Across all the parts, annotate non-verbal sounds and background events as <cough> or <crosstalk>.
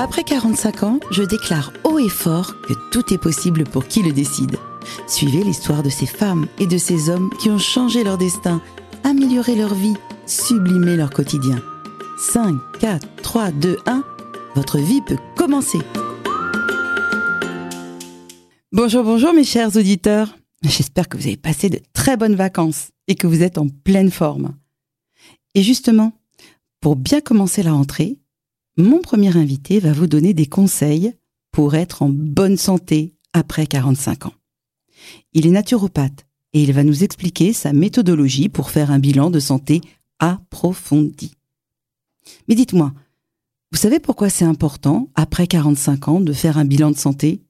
Après 45 ans, je déclare haut et fort que tout est possible pour qui le décide. Suivez l'histoire de ces femmes et de ces hommes qui ont changé leur destin, amélioré leur vie, sublimé leur quotidien. 5, 4, 3, 2, 1, votre vie peut commencer. Bonjour, bonjour mes chers auditeurs. J'espère que vous avez passé de très bonnes vacances et que vous êtes en pleine forme. Et justement, pour bien commencer la rentrée, mon premier invité va vous donner des conseils pour être en bonne santé après 45 ans. Il est naturopathe et il va nous expliquer sa méthodologie pour faire un bilan de santé approfondi. Mais dites-moi, vous savez pourquoi c'est important, après 45 ans, de faire un bilan de santé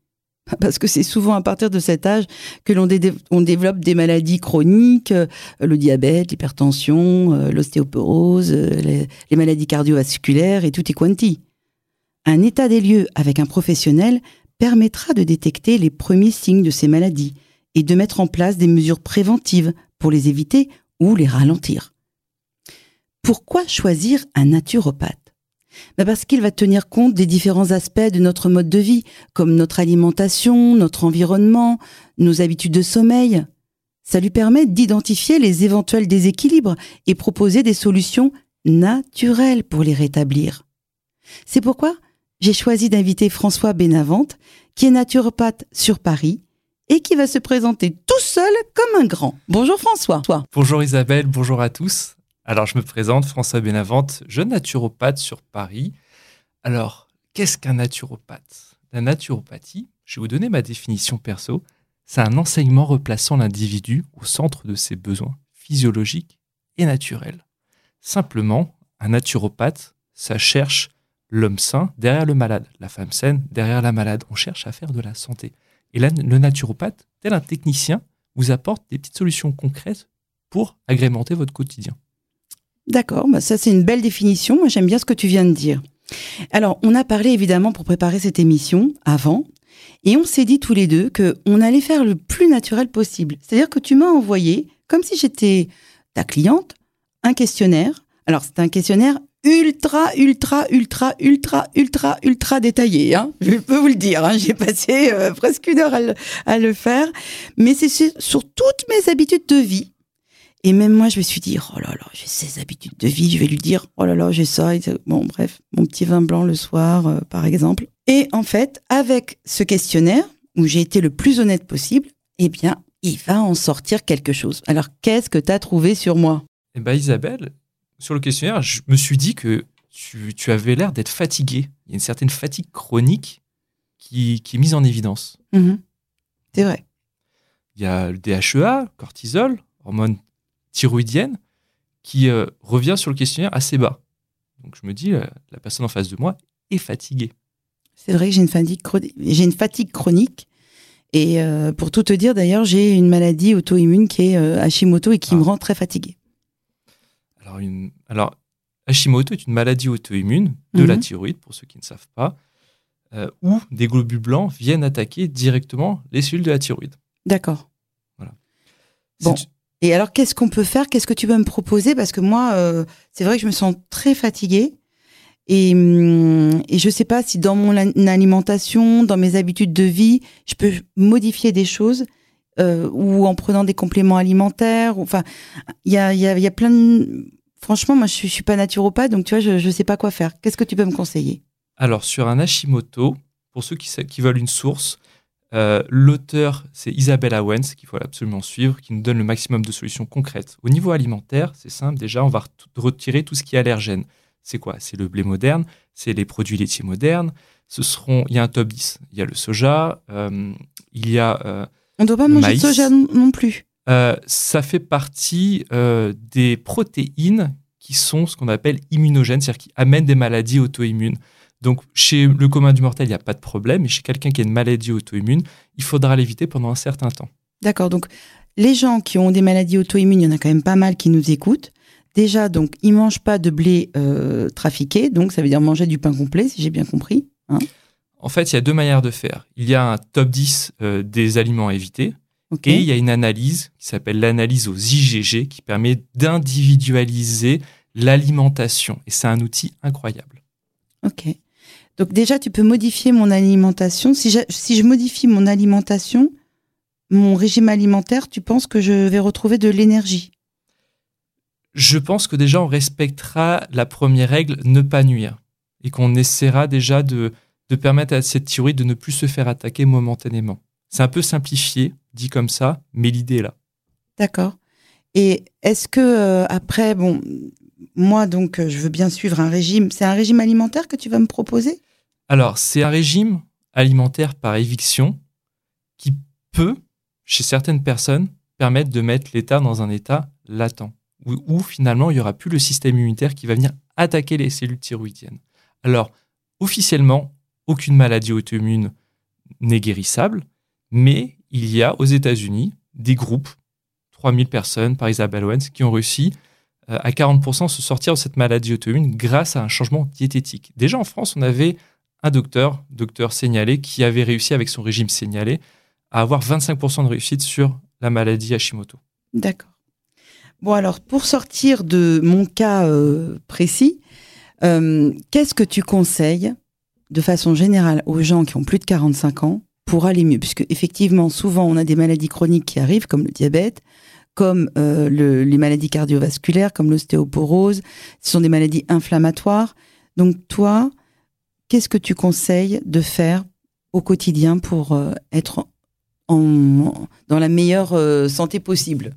<laughs> parce que c'est souvent à partir de cet âge que l'on développe des maladies chroniques, euh, le diabète, l'hypertension, euh, l'ostéoporose, euh, les, les, maladies cardiovasculaires et tout est quanti. Un état des lieux avec un professionnel permettra de détecter les premiers signes de ces maladies et de mettre en place des mesures préventives pour les éviter ou les ralentir. Pourquoi choisir un naturopathe? Bah, parce qu'il va tenir compte des différents aspects de notre mode de vie, comme notre alimentation, notre environnement, nos habitudes de sommeil. Ça lui permet d'identifier les éventuels déséquilibres et proposer des solutions naturelles pour les rétablir. C'est pourquoi j'ai choisi d'inviter François Bénavente, qui est naturopathe sur Paris et qui va se présenter tout seul comme un grand. Bonjour François. Bonjour Isabelle, bonjour à tous. Alors, je me présente, François Benavente, jeune naturopathe sur Paris. Alors, qu'est-ce qu'un naturopathe? La naturopathie, je vais vous donner ma définition perso, c'est un enseignement replaçant l'individu au centre de ses besoins physiologiques et naturels. Simplement, un naturopathe, ça cherche l'homme sain derrière le malade, la femme saine derrière la malade. On cherche à faire de la santé. Et là, le naturopathe, tel un technicien, vous apporte des petites solutions concrètes pour agrémenter votre quotidien. D'accord, bah ça c'est une belle définition. Moi j'aime bien ce que tu viens de dire. Alors on a parlé évidemment pour préparer cette émission avant, et on s'est dit tous les deux que on allait faire le plus naturel possible. C'est-à-dire que tu m'as envoyé, comme si j'étais ta cliente, un questionnaire. Alors c'est un questionnaire ultra, ultra, ultra, ultra, ultra, ultra détaillé. Hein Je peux vous le dire. Hein J'ai passé euh, presque une heure à le, faire, mais c'est sur toutes mes habitudes de vie et même moi, je me suis dit, oh là là, j'ai ces habitudes de vie, je vais lui dire, oh là là, j'ai ça. Bon, bref, mon petit vin blanc le soir, euh, par exemple. Et en fait, avec ce questionnaire, où j'ai été le plus honnête possible, eh bien, il va en sortir quelque chose. Alors, qu'est-ce que tu as trouvé sur moi? Eh bien, Isabelle, sur le questionnaire, je me suis dit que tu, avais l'air d'être fatiguée. Il y a une certaine fatigue chronique qui, est mise en évidence. Mhm. C'est vrai. Il y a le DHEA, cortisol, hormone thyroïdienne qui euh, revient sur le questionnaire assez bas. Donc je me dis, la, personne en face de moi est fatiguée. C'est vrai que j'ai une fatigue, j'ai une fatigue chronique. Et euh, pour tout te dire, d'ailleurs, j'ai une maladie auto-immune qui est euh, Hashimoto et qui me ah. rend très fatiguée. Alors, une... Alors, Hashimoto est une maladie auto-immune de la mhm. thyroïde, pour ceux qui ne savent pas, où des globules blancs viennent attaquer directement les cellules de la thyroïde. D'accord. Voilà. Bon. Et alors, qu'est-ce qu'on peut faire? Qu'est-ce que tu peux me proposer? Parce que moi, euh, c'est vrai que je me sens très fatiguée. Et, hum, je ne sais pas si dans mon alimentation, dans mes habitudes de vie, je peux modifier des choses euh, ou en prenant des compléments alimentaires. Enfin, il y a, plein de... Franchement, moi, je ne suis pas naturopathe, donc tu vois, je ne sais pas quoi faire. Qu'est-ce que tu peux me conseiller? Alors, sur un Hashimoto, pour ceux qui veulent une source, euh, l'auteur, c'est Isabelle Owens, qu'il faut absolument suivre, qui nous donne le maximum de solutions concrètes. Au niveau alimentaire, c'est simple, déjà, on va retirer tout ce qui est allergène. C'est quoi? C'est le blé moderne, c'est les produits laitiers modernes. Ce seront, il y a un top 10. Il y a le soja, euh, il y a. Euh, on ne doit pas manger de soja non plus. ça fait partie des protéines qui sont ce qu'on appelle immunogènes, c'est-à-dire qui amènent des maladies auto-immunes. Donc, chez le commun du mortel, il n'y a pas de problème, mais chez quelqu'un qui a une maladie auto-immune, il faudra l'éviter pendant un certain temps. D'accord. Donc, les gens qui ont des maladies auto-immunes, il y en a quand même pas mal qui nous écoutent. Déjà, donc, ils mangent pas de blé euh, trafiqué, donc ça veut dire manger du pain complet, si j'ai bien compris. Hein. en fait, il y a deux manières de faire. Il y a un top 10 euh, des aliments à éviter. Et il y a une analyse qui s'appelle l'analyse aux IgG qui permet d'individualiser l'alimentation. Et c'est un outil incroyable. Ok. Donc déjà, tu peux modifier mon alimentation. Si je, si je modifie mon alimentation, mon régime alimentaire, tu penses que je vais retrouver de l'énergie? Je pense que déjà, on respectera la première règle, ne pas nuire. Et qu'on essaiera déjà de, de permettre à cette thyroïde de ne plus se faire attaquer momentanément. C'est un peu simplifié, dit comme ça, mais l'idée est là. D'accord. Et est-ce que euh, après, bon, moi donc, euh, je veux bien suivre un régime. C'est un régime alimentaire que tu vas me proposer? Alors, c'est un régime alimentaire par éviction qui peut, chez certaines personnes, permettre de mettre l'État dans un état latent, où, finalement il n'y aura plus le système immunitaire qui va venir attaquer les cellules thyroïdiennes. Alors, officiellement, aucune maladie auto-immune n'est guérissable, mais il y a aux États-Unis des groupes, 3000 personnes par Isabelle Owens, qui ont réussi euh, à 40% se sortir de cette maladie auto-immune grâce à un changement diététique. Déjà en France, on avait un docteur, docteur signalé, qui avait réussi avec son régime signalé à avoir 25% de réussite sur la maladie Hashimoto. D'accord. Bon alors, pour sortir de mon cas euh, précis, euh, qu'est-ce que tu conseilles de façon générale aux gens qui ont plus de 45 ans pour aller mieux? Puisque effectivement, souvent, on a des maladies chroniques qui arrivent, comme le diabète, comme euh, le, les maladies cardiovasculaires, comme l'ostéoporose. Ce sont des maladies inflammatoires. Donc toi, qu'est-ce que tu conseilles de faire au quotidien pour euh, être en, dans la meilleure euh, santé possible?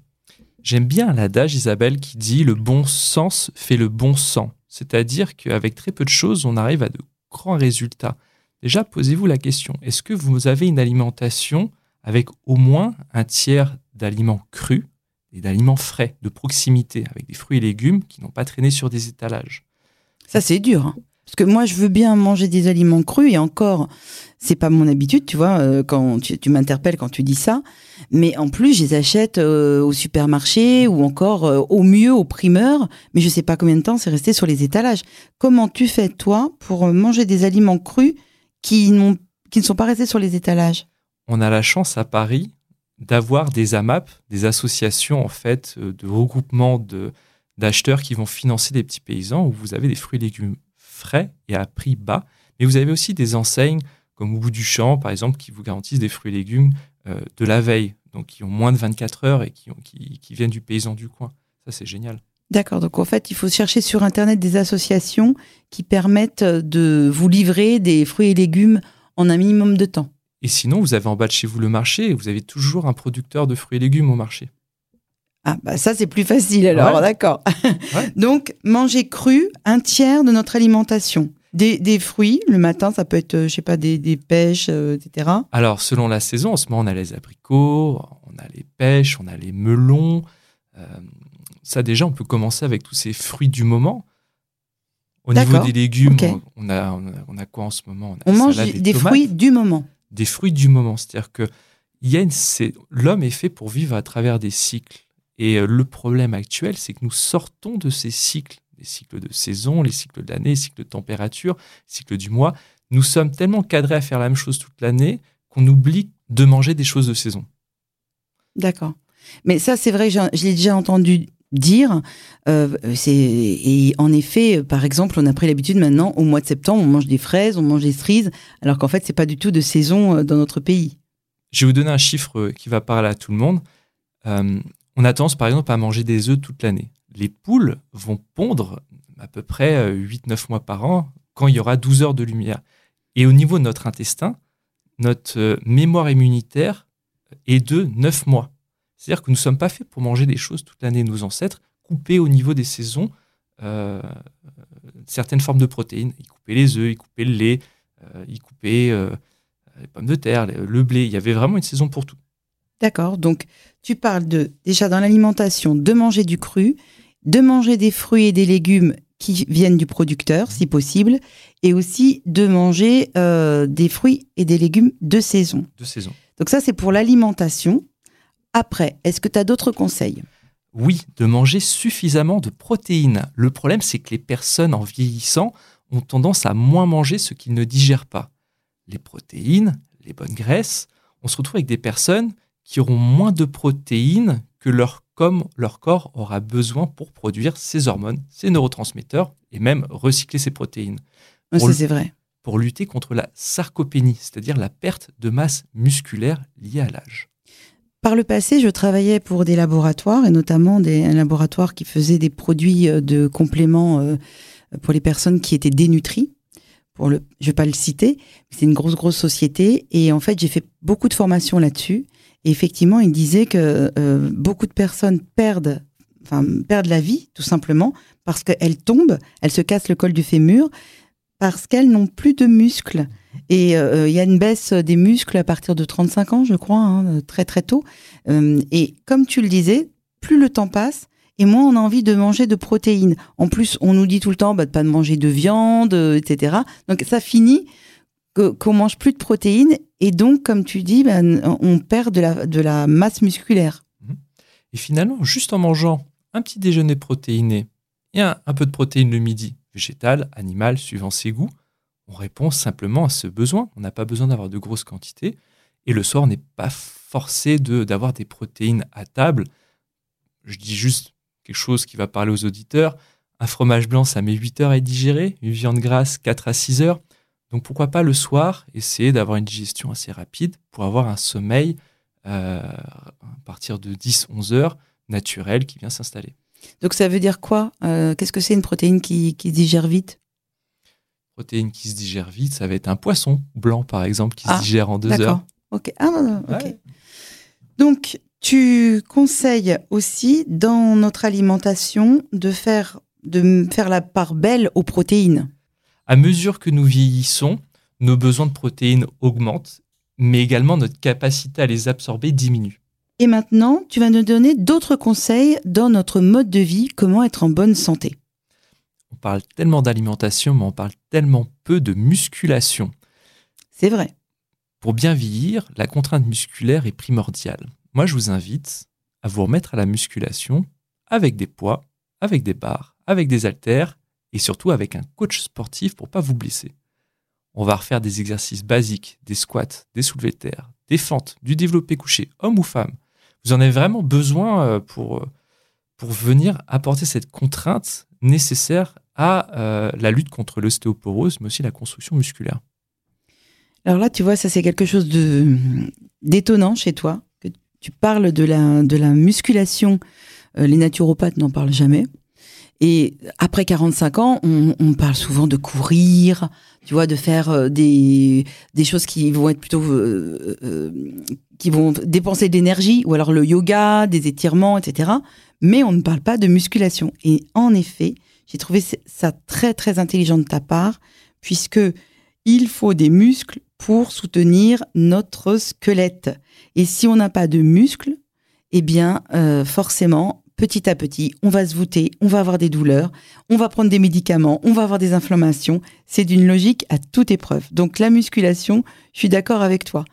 J'aime bien l'adage, Isabelle, qui dit le bon sens fait le bon sang. C'est-à-dire qu'avec très peu de choses, on arrive à de grands résultats. Déjà, posez-vous la question, est-ce que vous avez une alimentation avec au moins un tiers d'aliments crus et d'aliments frais, de proximité, avec des fruits et légumes qui n'ont pas traîné sur des étalages? Ça, c'est dur. hein. Parce que moi, je veux bien manger des aliments crus et encore, c'est pas mon habitude, tu vois, euh, quand tu, m'interpelles quand tu dis ça. Mais en plus, je les achète euh, au supermarché ou encore euh, au mieux au primeur, mais je sais pas combien de temps c'est resté sur les étalages. Comment tu fais, toi, pour manger des aliments crus qui, qui ne sont pas restés sur les étalages? On a la chance à Paris d'avoir des AMAP, des associations en fait de regroupement de, d'acheteurs qui vont financer des petits paysans où vous avez des fruits et légumes frais et à prix bas. Mais vous avez aussi des enseignes comme au bout du champ, par exemple, qui vous garantissent des fruits et légumes euh, de la veille, donc qui ont moins de 24 heures et qui, ont- qui, qui viennent du paysan du coin. Ça, c'est génial. D'accord, donc en fait, il faut chercher sur Internet des associations qui permettent de vous livrer des fruits et légumes en un minimum de temps. Et sinon, vous avez en bas de chez vous le marché et vous avez toujours un producteur de fruits et légumes au marché. Ah, bah ça, c'est plus facile alors, Ouais. d'accord. Ouais. <laughs> Donc, manger cru, un tiers de notre alimentation. Des, des fruits, le matin, ça peut être, euh, je sais pas, des, des pêches, euh, etc. Alors, selon la saison, en ce moment, on a les abricots, on a les pêches, on a les melons. Euh, ça, déjà, on peut commencer avec tous ces fruits du moment. Au niveau des légumes, on, on a, on, a, on a quoi en ce moment? On la mange salade des, des fruits du moment. Des fruits du moment. C'est-à-dire que l'homme est fait pour vivre à travers des cycles. Et euh, le problème actuel, c'est que nous sortons de ces cycles, les cycles de saison, les cycles de l'année, les cycles de température, les cycles du mois. Nous sommes tellement cadrés à faire la même chose toute l'année qu'on oublie de manger des choses de saison. D'accord. Mais ça, c'est vrai, je, je l'ai déjà entendu dire. Euh, et en effet, euh, par exemple, on a pris l'habitude maintenant, au mois de septembre, on mange des fraises, on mange des cerises, alors qu'en fait, c'est pas du tout de saison dans notre pays. Je vais vous donner un chiffre qui va parler à tout le monde. Euh, on a tendance, par exemple, à manger des œufs toute l'année. Les poules vont pondre à peu près euh, 8-9 mois par an quand il y aura 12 heures de lumière. Et au niveau de notre intestin, notre euh, mémoire immunitaire est de 9 mois. C'est-à-dire que nous ne sommes pas faits pour manger des choses toute l'année. Nos ancêtres coupaient au niveau des saisons euh, certaines formes de protéines. Ils coupaient les œufs, ils coupaient le lait, euh, ils coupaient euh, les pommes de terre, le blé. Il y avait vraiment une saison pour tout. D'accord. Donc, tu parles de déjà dans l'alimentation de manger du cru, de manger des fruits et des légumes qui viennent du producteur, si possible, et aussi de manger euh, des fruits et des légumes de saison. de saison. Donc ça, c'est pour l'alimentation. Après, est-ce que tu as d'autres conseils? Oui, de manger suffisamment de protéines. Le problème, c'est que les personnes en vieillissant ont tendance à moins manger ce qu'ils ne digèrent pas. Les protéines, les bonnes graisses, on se retrouve avec des personnes qui auront moins de protéines que leur, comme leur corps aura besoin pour produire ses hormones, ses neurotransmetteurs et même recycler ses protéines. Ça, le- c'est vrai. pour lutter contre la sarcopénie, c'est-à-dire la perte de masse musculaire liée à l'âge. Par le passé, je travaillais pour des laboratoires, et notamment des laboratoires qui faisaient des produits euh, de compléments euh, pour les personnes qui étaient dénutries. Pour le, je vais pas le citer, c'est une grosse, grosse société. Et en fait, j'ai fait beaucoup de formations là-dessus. Et effectivement, il disait que euh, beaucoup de personnes perdent, enfin, perdent la vie, tout simplement, parce qu'elles tombent, elles se cassent le col du fémur, parce qu'elles n'ont plus de muscles. Et euh, il y a une baisse des muscles à partir de 35 ans, je crois, hein, très très tôt. Euh, et comme tu le disais, plus le temps passe, et moins on a envie de manger de protéines. En plus, on nous dit tout le temps bah, de pas manger de viande, euh, etc. Donc ça finit qu'on mange plus de protéines, et donc, comme tu dis, bah, on perd de la, masse musculaire. Et finalement, juste en mangeant un petit déjeuner protéiné et un, peu de protéines le midi, végétal, animal, suivant ses goûts, on répond simplement à ce besoin. On n'a pas besoin d'avoir de grosses quantités. Et le soir, on n'est pas forcé d'avoir des protéines à table. Je dis juste quelque chose qui va parler aux auditeurs. Un fromage blanc, ça met 8 heures à être digéré. Une viande grasse, 4 à 6 heures. Donc pourquoi pas le soir essayer d'avoir une digestion assez rapide pour avoir un sommeil euh, à partir de 10-11 heures naturel qui vient s'installer. Donc ça veut dire quoi euh, Qu'est-ce que c'est une protéine qui, qui digère vite? Protéine qui se digère vite, ça va être un poisson blanc par exemple qui se ah, digère en deux heures. Ok. Ah, ok. Donc tu conseilles aussi dans notre alimentation de faire, de faire la part belle aux protéines? À mesure que nous vieillissons, nos besoins de protéines augmentent, mais également notre capacité à les absorber diminue. Et maintenant, tu vas nous donner d'autres conseils dans notre mode de vie, comment être en bonne santé. On parle tellement d'alimentation, mais on parle tellement peu de musculation. C'est vrai. Pour bien vieillir, la contrainte musculaire est primordiale. Moi, je vous invite à vous remettre à la musculation avec des poids, avec des barres, avec des haltères et surtout avec un coach sportif pour pas vous blesser. On va refaire des exercices basiques, des squats, des soulevés de terre, des fentes, du développé couché, homme ou femme. Vous en avez vraiment besoin euh, pour, euh, pour venir apporter cette contrainte nécessaire à euh, la lutte contre l'ostéoporose, mais aussi la construction musculaire. Alors là, tu vois, ça c'est quelque chose d'étonnant chez toi, que tu parles de la, de la musculation. les naturopathes n'en parlent jamais. Et après 45 ans, on, parle souvent de courir, tu vois, de faire euh, des, choses qui vont être plutôt euh, euh, qui vont dépenser de l'énergie, ou alors le yoga, des étirements, etc. Mais on ne parle pas de musculation. Et en effet, j'ai trouvé ça très très intelligent de ta part, puisque il faut des muscles pour soutenir notre squelette. Et si on n'a pas de muscles, eh bien, forcément, petit à petit, on va se voûter, on va avoir des douleurs, on va prendre des médicaments, on va avoir des inflammations. C'est d'une logique à toute épreuve. Donc la musculation, je suis d'accord avec toi.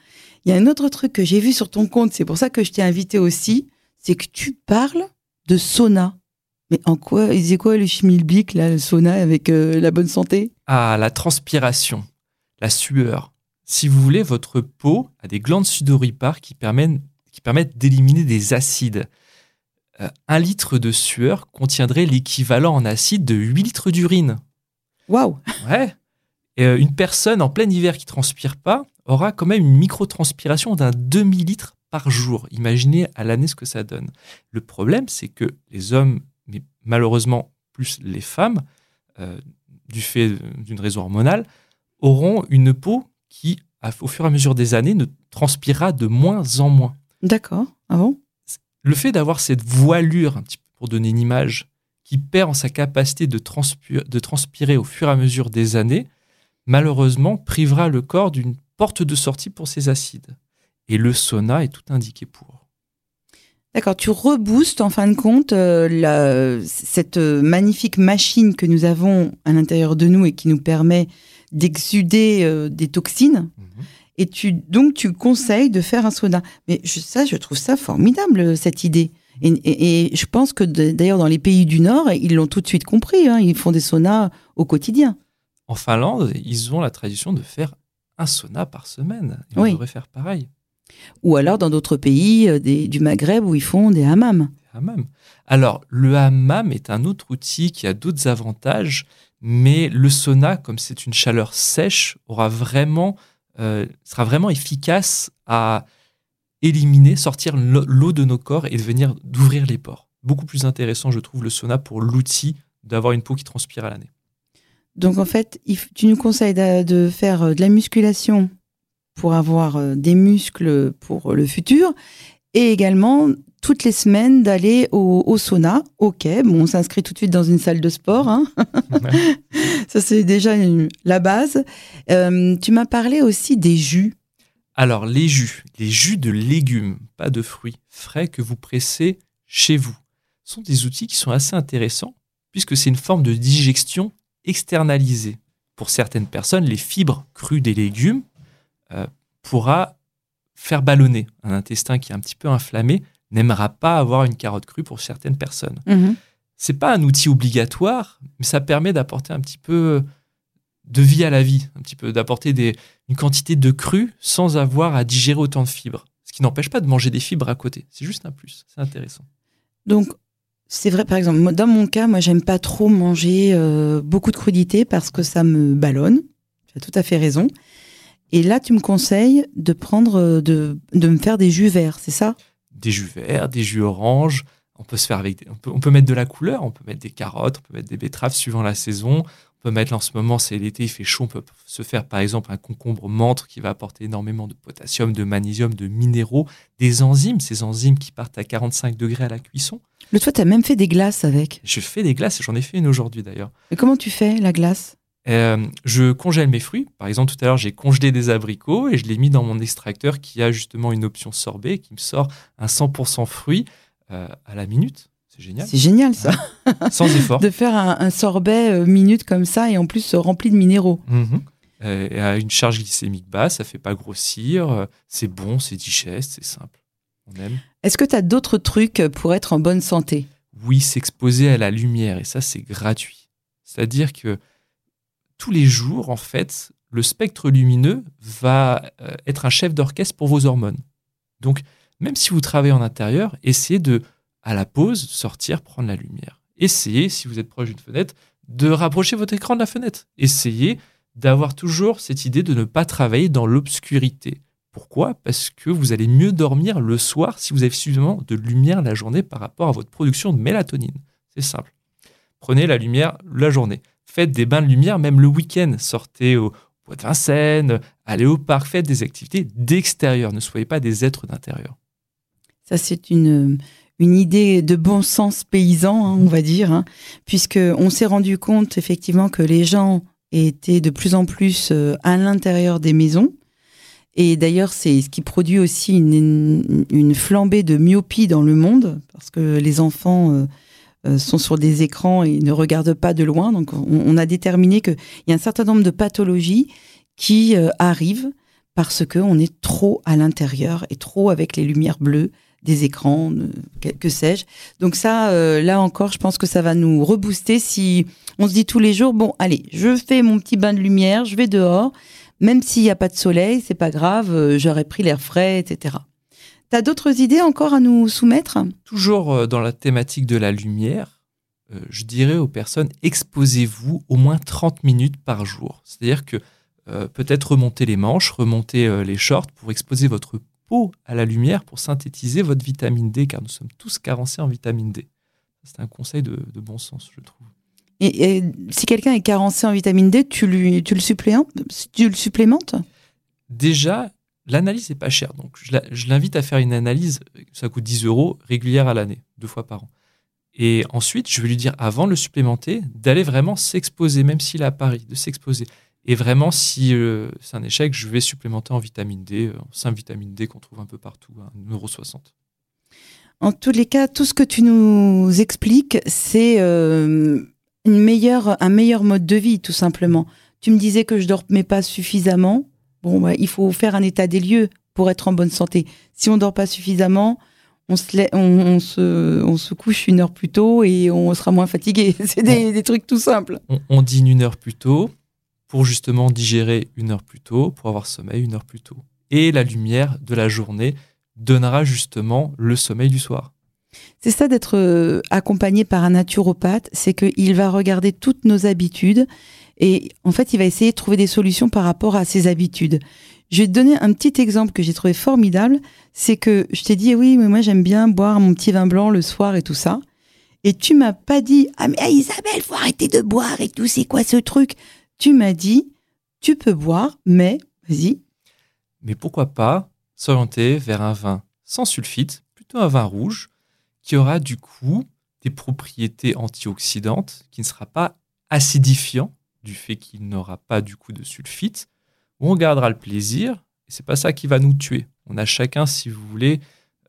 Il y a un autre truc que j'ai vu sur ton compte, c'est pour ça que je t'ai invité aussi, c'est que tu parles de sauna. Mais en quoi, c'est quoi le schmilblick, là, le sauna avec euh, la bonne santé? Ah, la transpiration, la sueur. Si vous voulez, votre peau a des glandes sudoripares qui permettent d'éliminer des acides. Euh, un litre de sueur contiendrait l'équivalent en acide de 8 litres d'urine. Waouh Ouais. Et euh, une personne en plein hiver qui transpire pas aura quand même une microtranspiration d'un demi-litre par jour. Imaginez à l'année ce que ça donne. Le problème, c'est que les hommes, mais malheureusement plus les femmes, euh, du fait d'une raison hormonale, auront une peau qui, au fur et à mesure des années, ne transpirera de moins en moins. D'accord. Ah bon? Le fait d'avoir cette voilure, un petit peu pour donner une image, qui perd en sa capacité de, de transpirer au fur et à mesure des années, malheureusement privera le corps d'une porte de sortie pour ces acides. Et le sauna est tout indiqué pour. D'accord, tu reboostes en fin de compte euh, cette magnifique machine que nous avons à l'intérieur de nous et qui nous permet d'exuder euh, des toxines. Mhm. Et tu, donc, tu conseilles de faire un sauna. Mais je, ça, je trouve ça formidable, cette idée. Et, je pense que d'ailleurs, dans les pays du Nord, ils l'ont tout de suite compris. Hein. ils font des saunas au quotidien. En Finlande, ils ont la tradition de faire un sauna par semaine. on devrait faire pareil. Ou alors dans d'autres pays euh, du Maghreb où ils font des hammams. Hammam. Alors, le hammam est un autre outil qui a d'autres avantages, Mais le sauna, comme c'est une chaleur sèche, aura vraiment, euh, sera vraiment efficace à éliminer, sortir l'eau de nos corps et venir d'ouvrir les pores. Beaucoup plus intéressant, je trouve, le sauna pour l'outil d'avoir une peau qui transpire à l'année. Donc en fait, tu nous conseilles de faire euh, de la musculation pour avoir euh, des muscles pour le futur et également toutes les semaines d'aller au, sauna. Ok, bon, on s'inscrit tout de suite dans une salle de sport. Hein. <laughs> Ça, c'est déjà la base. Euh, tu m'as parlé aussi des jus. Alors, les jus, les jus de légumes, pas de fruits, frais que vous pressez chez vous, sont des outils qui sont assez intéressants puisque c'est une forme de digestion externalisée. Pour certaines personnes, les fibres crues des légumes euh, pourra faire ballonner un intestin qui est un petit peu inflammé n'aimera pas avoir une carotte crue pour certaines personnes. Mhm. C'est pas un outil obligatoire, mais ça permet d'apporter un petit peu de vie à la vie, un petit peu d'apporter une quantité de cru sans avoir à digérer autant de fibres. Ce qui n'empêche pas de manger des fibres à côté. C'est juste un plus. C'est intéressant. Donc, c'est vrai, par exemple, dans mon cas, moi, j'aime pas trop manger euh, beaucoup de crudités parce que ça me ballonne. Tu as tout à fait raison. Et là, tu me conseilles de prendre, euh, de, de me faire des jus verts, c'est ça? Des jus verts, des jus oranges. On peut se faire avec, on peut, on peut, mettre de la couleur, on peut mettre des carottes, on peut mettre des betteraves suivant la saison. On peut mettre, en ce moment, c'est l'été, il fait chaud, on peut se faire par exemple un concombre mentre qui va apporter énormément de potassium, de magnésium, de minéraux, des enzymes, ces enzymes qui partent à 45 degrés à la cuisson. Le toi, tu as même fait des glaces avec. Je fais des glaces, j'en ai fait une aujourd'hui d'ailleurs. Et comment tu fais la glace? Euh, je congèle mes fruits. Par exemple, tout à l'heure, j'ai congelé des abricots et je l'ai mis dans mon extracteur qui a justement une option sorbet qui me sort un 100% fruit euh, à la minute. C'est génial. C'est génial ça. Sans <laughs> effort. de faire un, sorbet euh, minute comme ça et en plus rempli de minéraux. Mhm. et à une charge glycémique basse, ça fait pas grossir. c'est bon, c'est digeste, c'est simple. On aime. Est-ce que tu as d'autres trucs pour être en bonne santé? Oui, s'exposer à la lumière et ça, c'est gratuit. C'est-à-dire que tous les jours, en fait, le spectre lumineux va euh, être un chef d'orchestre pour vos hormones. Donc, même si vous travaillez en intérieur, essayez de, à la pause, sortir, prendre la lumière. Essayez, si vous êtes proche d'une fenêtre, de rapprocher votre écran de la fenêtre. Essayez d'avoir toujours cette idée de ne pas travailler dans l'obscurité. Pourquoi? Parce que vous allez mieux dormir le soir si vous avez suffisamment de lumière la journée par rapport à votre production de mélatonine. C'est simple. Prenez la lumière la journée faites des bains de lumière, même le week-end. Sortez au bois de Vincennes, allez au parc, faites des activités d'extérieur. Ne soyez pas des êtres d'intérieur. Ça, c'est une, une idée de bon sens paysan, hein, on va dire, hein, puisque on s'est rendu compte effectivement que les gens étaient de plus en plus euh, à l'intérieur des maisons. Et d'ailleurs, c'est ce qui produit aussi une, une, flambée de myopie dans le monde, parce que les enfants euh, sont sur des écrans et ne regardent pas de loin. Donc, on, a déterminé qu'il y a un certain nombre de pathologies qui euh, arrivent parce qu'on est trop à l'intérieur et trop avec les lumières bleues des écrans, que, sais-je. Donc ça, euh, là encore, je pense que ça va nous rebooster si on se dit tous les jours, bon, allez, je fais mon petit bain de lumière, je vais dehors, même s'il n'y a pas de soleil, c'est pas grave, j'aurais pris l'air frais, etc. T'as d'autres idées encore à nous soumettre? Toujours euh, dans la thématique de la lumière, euh, je dirais aux personnes, exposez-vous au moins 30 minutes par jour. C'est-à-dire que euh, peut-être remonter les manches, remonter les shorts pour exposer votre peau à la lumière pour synthétiser votre vitamine D, car nous sommes tous carencés en vitamine D. C'est un conseil de, bon sens, je trouve. Et, si quelqu'un est carencé en vitamine D, tu, lui, tu, le, supplémentes, tu le supplémentes? Déjà, L'analyse n'est pas chère, donc je l'invite à faire une analyse, ça coûte 10 euros, régulière à l'année, deux fois par an. Et ensuite, je vais lui dire, avant de le supplémenter, d'aller vraiment s'exposer, même s'il est à Paris, de s'exposer. Et vraiment, si euh, c'est un échec, je vais supplémenter en vitamine D, euh, en 5 vitamine D qu'on trouve un peu partout, à 1,60€. En tous les cas, tout ce que tu nous expliques, c'est euh, un meilleur mode de vie, tout simplement. Tu me disais que je ne dormais pas suffisamment. Bon, bah, il faut faire un état des lieux pour être en bonne santé. Si on dort pas suffisamment, on se, on, se, on se couche une heure plus tôt et on sera moins fatigué. <laughs> C'est des, trucs tout simples. On, dîne une heure plus tôt pour justement digérer une heure plus tôt, pour avoir sommeil une heure plus tôt. Et la lumière de la journée donnera justement le sommeil du soir. C'est ça d'être euh, accompagné par un naturopathe, c'est qu'il va regarder toutes nos habitudes et en fait, il va essayer de trouver des solutions par rapport à ses habitudes. Je vais te donner un petit exemple que j'ai trouvé formidable, c'est que je t'ai dit oui, mais moi j'aime bien boire mon petit vin blanc le soir et tout ça. Et tu m'as pas dit ah mais Isabelle, faut arrêter de boire et tout, c'est quoi ce truc? Tu m'as dit tu peux boire, mais vas-y. Mais pourquoi pas s'orienter vers un vin sans sulfite, plutôt un vin rouge, qui aura du coup des propriétés antioxydantes, qui ne sera pas acidifiant du fait qu'il n'aura pas du coup de sulfite, on gardera le plaisir, c'est pas ça qui va nous tuer. On a chacun, si vous voulez,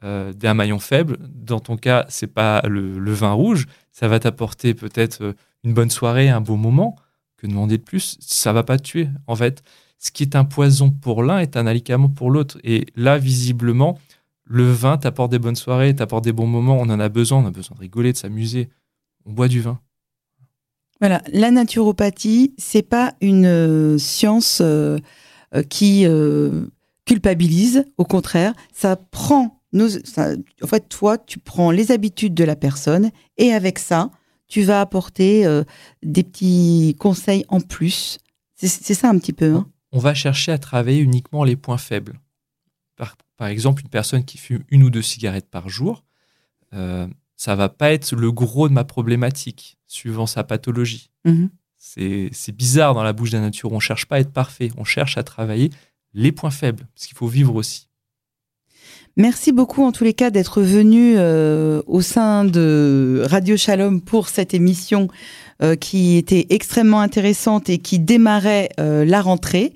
euh, d'un maillon faible. Dans ton cas, c'est pas le, vin rouge, ça va t'apporter peut-être euh, une bonne soirée, un beau moment. Que demander de plus? Ça va pas tuer. En fait, ce qui est un poison pour l'un est un alicament pour l'autre. Et là, visiblement, le vin t'apporte des bonnes soirées, t'apporte des bons moments. On en a besoin. On a besoin de rigoler, de s'amuser. On boit du vin. Voilà, la naturopathie, c'est pas une euh, science euh, euh, qui culpabilise. Au contraire, ça prend nos. en fait, toi, tu prends les habitudes de la personne et avec ça, tu vas apporter des petits conseils en plus. C'est ça un petit peu. Hein. On va chercher à travailler uniquement les points faibles. Par, par, exemple, une personne qui fume une ou deux cigarettes par jour, ça va pas être le gros de ma problématique, suivant sa pathologie. Mhm. C'est bizarre dans la bouche de la nature. On cherche pas à être parfait, on cherche à travailler les points faibles, parce qu'il faut vivre aussi. Merci beaucoup en tous les cas d'être venu euh, au sein de Radio Shalom pour cette émission euh, qui était extrêmement intéressante et qui démarrait euh, la rentrée.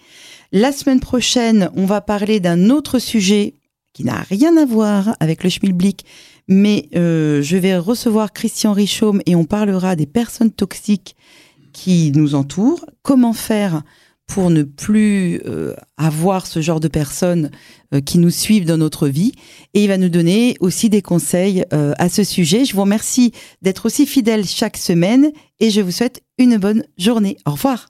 La semaine prochaine, on va parler d'un autre sujet qui n'a rien à voir avec le schmilblick, mais euh, je vais recevoir Christian Richaume et on parlera des personnes toxiques qui nous entourent. Comment faire pour ne plus euh, avoir ce genre de personnes euh, qui nous suivent dans notre vie? Et il va nous donner aussi des conseils à ce sujet. Je vous remercie d'être aussi fidèle chaque semaine et je vous souhaite une bonne journée. Au revoir.